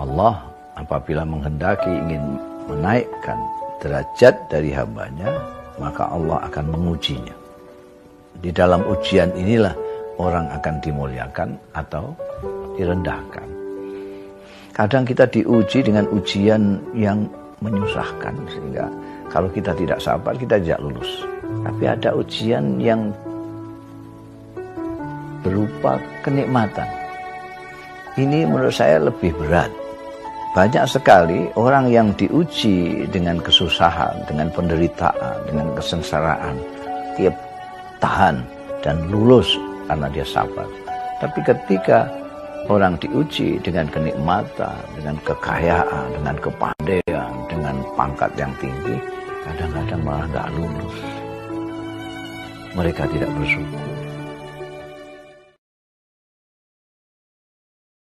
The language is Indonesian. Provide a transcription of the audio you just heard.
Allah apabila menghendaki ingin menaikkan derajat dari hambanya, maka Allah akan mengujinya. Di dalam ujian inilah orang akan dimuliakan atau direndahkan. Kadang kita diuji dengan ujian yang menyusahkan sehingga kalau kita tidak sabar kita tidak lulus. Tapi ada ujian yang berupa kenikmatan. Ini menurut saya lebih berat. Banyak sekali orang yang diuji dengan kesusahan, dengan penderitaan, dengan kesengsaraan. Dia tahan dan lulus karena dia sabar. Tapi ketika orang diuji dengan kenikmatan, dengan kekayaan, dengan kepandaian, dengan pangkat yang tinggi, kadang-kadang malah nggak lulus. Mereka tidak bersyukur.